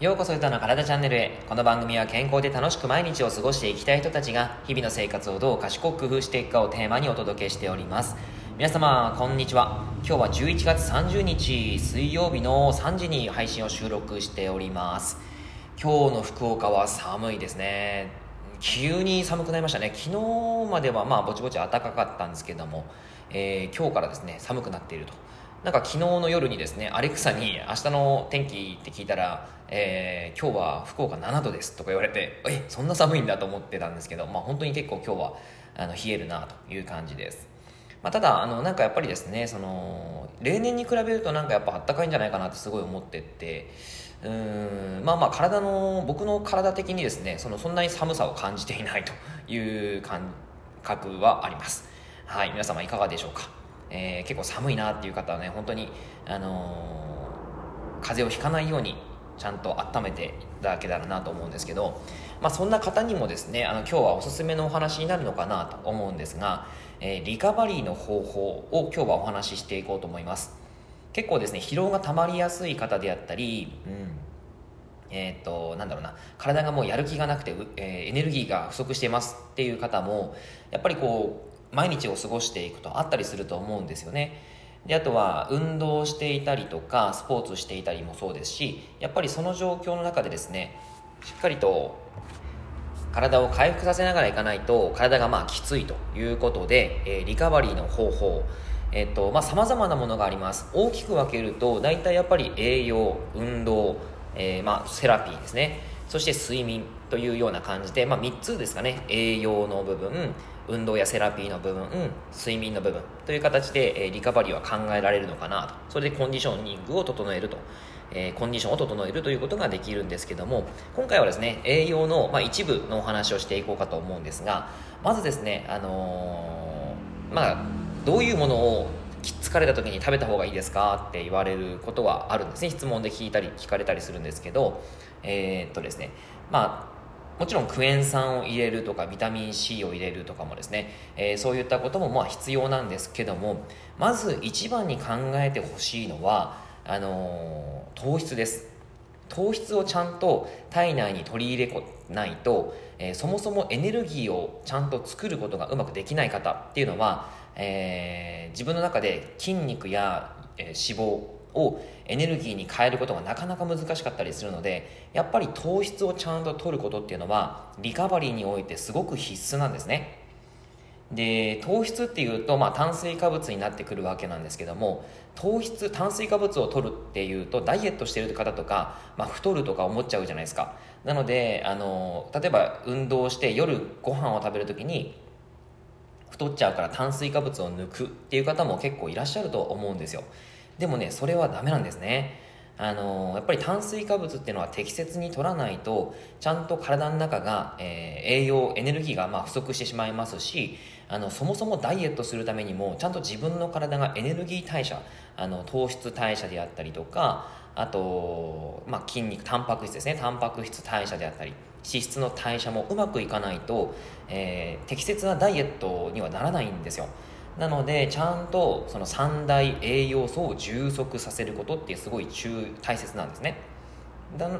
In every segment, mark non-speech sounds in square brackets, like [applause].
ようこそ歌の体チャンネルへ。この番組は健康で楽しく毎日を過ごしていきたい人たちが日々の生活をどう賢く工夫していくかをテーマにお届けしております。皆様こんにちは。今日は11月30日水曜日の3時に配信を収録しております。今日の福岡は寒いですね。急に寒くなりましたね。昨日まではまあぼちぼち暖かかったんですけども、えー、今日からですね寒くなっていると。なんか昨日の夜にですねアレクサに明日の天気って聞いたら、えー、今日は福岡7度ですとか言われてえそんな寒いんだと思ってたんですけど、まあ、本当に結構今日はあの冷えるなという感じです、まあ、ただあのなんかやっぱりですねその例年に比べるとなんかやっぱあったかいんじゃないかなってすごい思っててうーんまあまあ体の僕の体的にですねそのそんなに寒さを感じていないという感覚はあります。はい皆様いかがでしょうか？えー、結構寒いなっていう方はね本当に、あのー、風邪をひかないようにちゃんと温めていただけたらなと思うんですけど、まあ、そんな方にもですねあの今日はおすすめのお話になるのかなと思うんですが、えー、リカバリーの方法を今日はお話ししていこうと思います。結構ですね疲労がたまりやすい方であったり、うん。えーと、なんだろうな体がもうやる気がなくて、えー、エネルギーが不足してますっていう方もやっぱりこう毎日を過ごしていくとあったりすると思うんですよね。であとは運動していたりとかスポーツしていたりもそうですしやっぱりその状況の中でですねしっかりと体を回復させながらいかないと体がまあきついということで、えー、リカバリーの方法えっ、ー、とまあ様々なものがあります。大きく分けると大体やっぱり栄養運動、えー、まあセラピーですね。そして睡眠というような感じで、まあ、3つですかね。栄養の部分運動やセラピーの部分、睡眠の部分という形で、えリカバリーは考えられるのかなと。それでコンディショニングを整えると、えコンディションを整えるということができるんですけども今回はですね栄養の、まあ、一部のお話をしていこうかと思うんですがまずですね、あのー、まあ、どういうものを疲れた時に食べた方がいいですかって言われることはあるんですね。質問で聞いたり聞かれたりするんですけどえー、っとですね。まあもちろんクエン酸を入れるとかビタミン C を入れるとかもですね、えー、そういったこともまあ必要なんですけどもまず一番に考えてほしいのはあのー、糖質です。糖質をちゃんと体内に取り入れないと、えー、そもそもエネルギーをちゃんと作ることがうまくできない方っていうのは、えー、自分の中で筋肉や、えー、脂肪をエネルギーに変えることがなかなか難しかったりするのでやっぱり糖質をちゃんと取ることっていうのはリカバリーにおいてすごく必須なんですね。で糖質っていうと、まあ、炭水化物になってくるわけなんですけども糖質炭水化物を取るっていうとダイエットしてる方とか、まあ、太るとか思っちゃうじゃないですか。なのであの例えば運動して夜ご飯を食べる時に太っちゃうから炭水化物を抜くっていう方も結構いらっしゃると思うんですよ。でもねそれはダメなんですね。あのやっぱり炭水化物っていうのは適切に取らないとちゃんと体の中が、えー、栄養エネルギーがまあ不足してしまいますしあのそもそもダイエットするためにもちゃんと自分の体がエネルギー代謝あの糖質代謝であったりとかあと、まあ、筋肉タンパク質ですね。タンパク質代謝であったり。脂質の代謝もうまくいかないと、えー、適切なダイエットにはならないんですよ。なのでちゃんとその三大栄養素を充足させることってすごい中大切なんですね。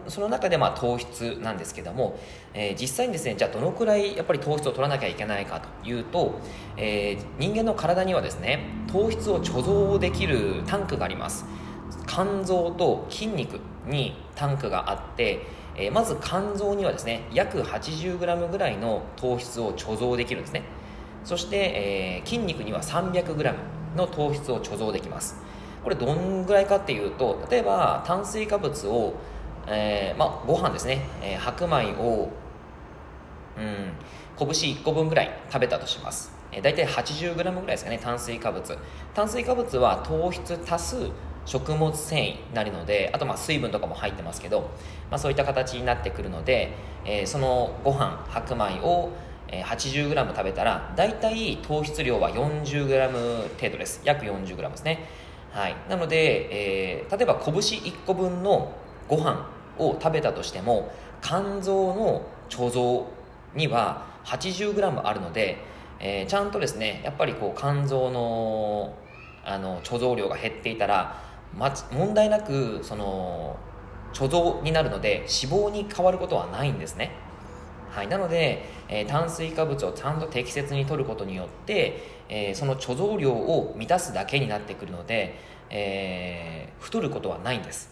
その中でまあ糖質なんですけども、えー、実際にですねじゃあどのくらいやっぱり糖質を取らなきゃいけないかというと、えー、人間の体にはですね糖質を貯蔵できるタンクがあります。肝臓と筋肉にタンクがあって、えー、まず肝臓にはですね約 80g ぐらいの糖質を貯蔵できるんですね。そして、えー、筋肉には 300g の糖質を貯蔵できます。これどんぐらいかっていうと例えば炭水化物を、えー、まあ、ご飯ですね、え、白米をうん拳1個分ぐらい食べたとします、えー、大体 80g ぐらいですかね炭水化物。炭水化物は糖質足す食物繊維なるのであとまあ水分とかも入ってますけど、まあ、そういった形になってくるので、えー、そのご飯白米を 80g 食べたら大体糖質量は 40g 程度です。約 40g ですね。はい。なので、えー、例えば拳1個分のご飯を食べたとしても肝臓の貯蔵には 80g あるので、えー、ちゃんとですねやっぱりこう肝臓のあの貯蔵量が減っていたら、問題なくその貯蔵になるので脂肪に変わることはないんですね。はい、なので、えー、炭水化物をちゃんと適切に摂ることによって、えー、その貯蔵量を満たすだけになってくるので、えー、太ることはないんです、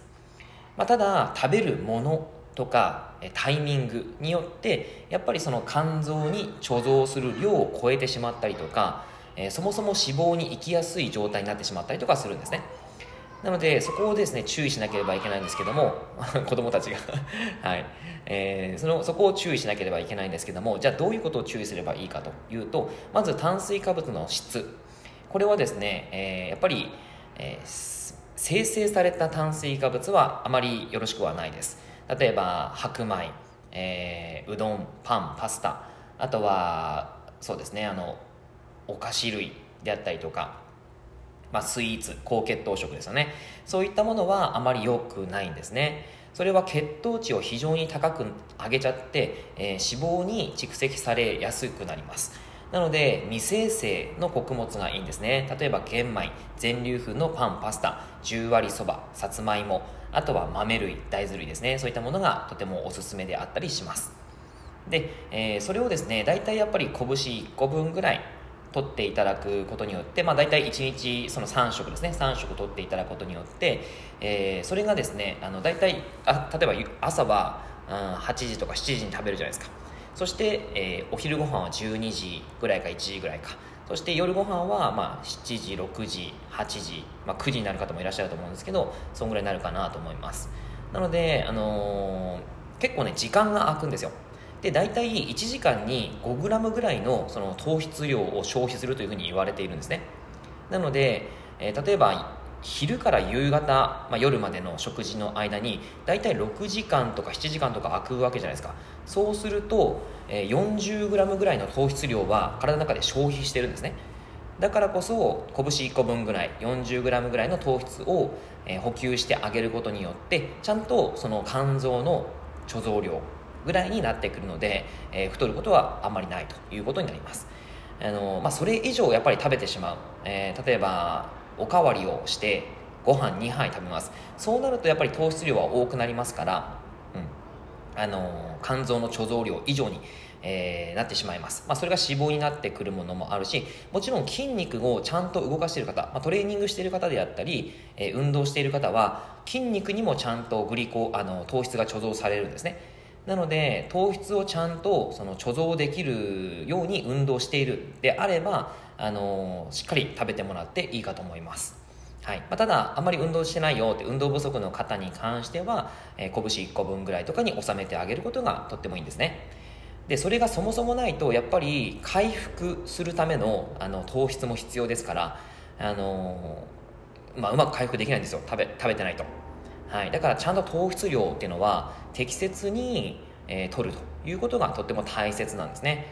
まあ、ただ食べるものとかタイミングによってやっぱりその肝臓に貯蔵する量を超えてしまったりとか、えー、そもそも脂肪に行きやすい状態になってしまったりとかするんですね。なのでそこをですね注意しなければいけないんですけども [laughs] 子供たちが。[laughs] はい、えー、そのそこを注意しなければいけないんですけどもじゃあどういうことを注意すればいいかというとまず炭水化物の質。これはですね、えー、やっぱり、えー、生成された炭水化物はあまりよろしくはないです。例えば白米、えー、うどんパンパスタ。あとはそうですねあのお菓子類であったりとか。まあ、スイーツ高血糖食ですよね。そういったものはあまり良くないんですね。それは血糖値を非常に高く上げちゃって、えー、脂肪に蓄積されやすくなります。なので未生成の穀物がいいんですね。例えば玄米全粒粉のパンパスタ十割そばさつまいもあとは豆類大豆類ですね。そういったものがとてもおすすめであったりします。で、えー、それをですね大体やっぱり拳1個分ぐらい取っていただくことによって、まあ、大体1日その3食ですね。3食取っていただくことによって、えー、それがですねあの大体あ例えば朝は、うん、8時とか7時に食べるじゃないですか。そして、えー、お昼ご飯は12時ぐらいか1時ぐらいか。そして夜ご飯はまあ7時6時8時、まあ、9時になる方もいらっしゃると思うんですけどそんぐらいになるかなと思います。なので、あのー、結構ね時間が空くんですよ。で大体1時間に 5g ぐらいのその糖質量を消費するというふうに言われているんですね。なので、えー、例えば昼から夕方、まあ、夜までの食事の間に大体6時間とか7時間とか空くわけじゃないですか。そうすると、え、40g ぐらいの糖質量は体の中で消費してるんですね。だからこそ拳1個分ぐらい 40g ぐらいの糖質を、え、補給してあげることによってちゃんとその肝臓の貯蔵量ぐらいになってくるので、えー、太ることはあんまりないということになります。あの、まあ、それ以上やっぱり食べてしまう、えー、例えばおかわりをしてご飯2杯食べます。そうなるとやっぱり糖質量は多くなりますから、うん、あの肝臓の貯蔵量以上にえー、なってしまいます、まあ、それが脂肪になってくるものもあるしもちろん筋肉をちゃんと動かしている方、まあ、トレーニングしている方であったり、えー、運動している方は筋肉にもちゃんとグリコあの糖質が貯蔵されるんですね。なので糖質をちゃんとその貯蔵できるように運動している。であればあのしっかり食べてもらっていいかと思います。はい。まあ、ただあんまり運動してないよって運動不足の方に関しては、えー、拳1個分ぐらいとかに収めてあげることがとってもいいんですね。でそれがそもそもないとやっぱり回復するためのあの糖質も必要ですからあのー、まあ、うまく回復できないんですよ。食べ食べてないと。はい、だからちゃんと糖質量っていうのは適切に、えー、取るということがとっても大切なんですね、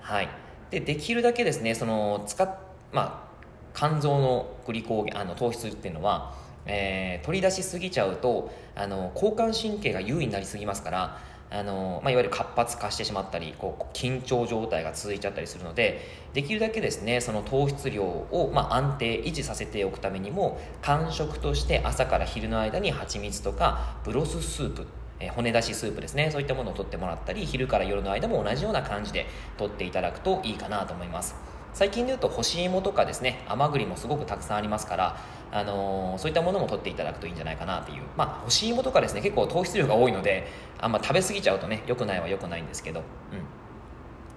はい、でできるだけですねその使っ、まあ、肝臓のグリコあの糖質っていうのは、えー、取り出しすぎちゃうとあの交感神経が優位になりすぎますからあのまあ、いわゆる活発化してしまったりこう緊張状態が続いちゃったりするのでできるだけですねその糖質量を、まあ、安定維持させておくためにも間食として朝から昼の間に蜂蜜とかブロススープえ骨出しスープですねそういったものを取ってもらったり昼から夜の間も同じような感じで取っていただくといいかなと思います。最近で言うと干し芋とかですね甘栗もすごくたくさんありますからあの、そういったものも取っていただくといいんじゃないかなっていう。まあ干し芋とかですね結構糖質量が多いのであんま食べ過ぎちゃうとね良くないは良くないんですけど。うん。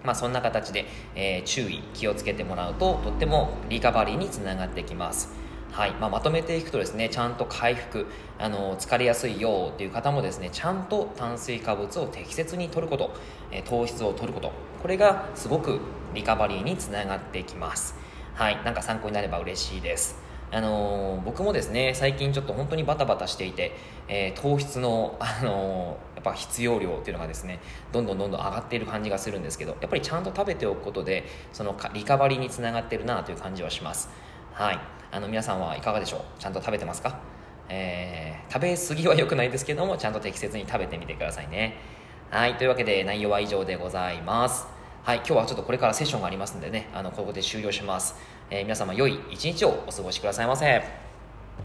まあ、そんな形で、えー、注意気をつけてもらうととってもリカバリーにつながってきます。はい。まあ、まとめていくとですねちゃんと回復あの疲れやすいよっていう方もですねちゃんと炭水化物を適切に摂ること、え糖質を摂ること。これがすごくリカバリーにつながってきます。はい。なんか参考になれば嬉しいです。あの、僕もですね最近ちょっと本当にバタバタしていて、えー、糖質の、あの、やっぱ必要量っていうのがですねどんどんどんどん上がっている感じがするんですけどやっぱりちゃんと食べておくことでそのリカバリーにつながってるなという感じはします。はい。あの皆さんはいかがでしょう？ちゃんと食べてますか、えー、食べ過ぎは良くないですけどもちゃんと適切に食べてみてくださいね。はい。というわけで内容は以上でございます。はい。今日はちょっとこれからセッションがありますんでねあのここで終了します、えー、皆様良い一日をお過ごしくださいませ。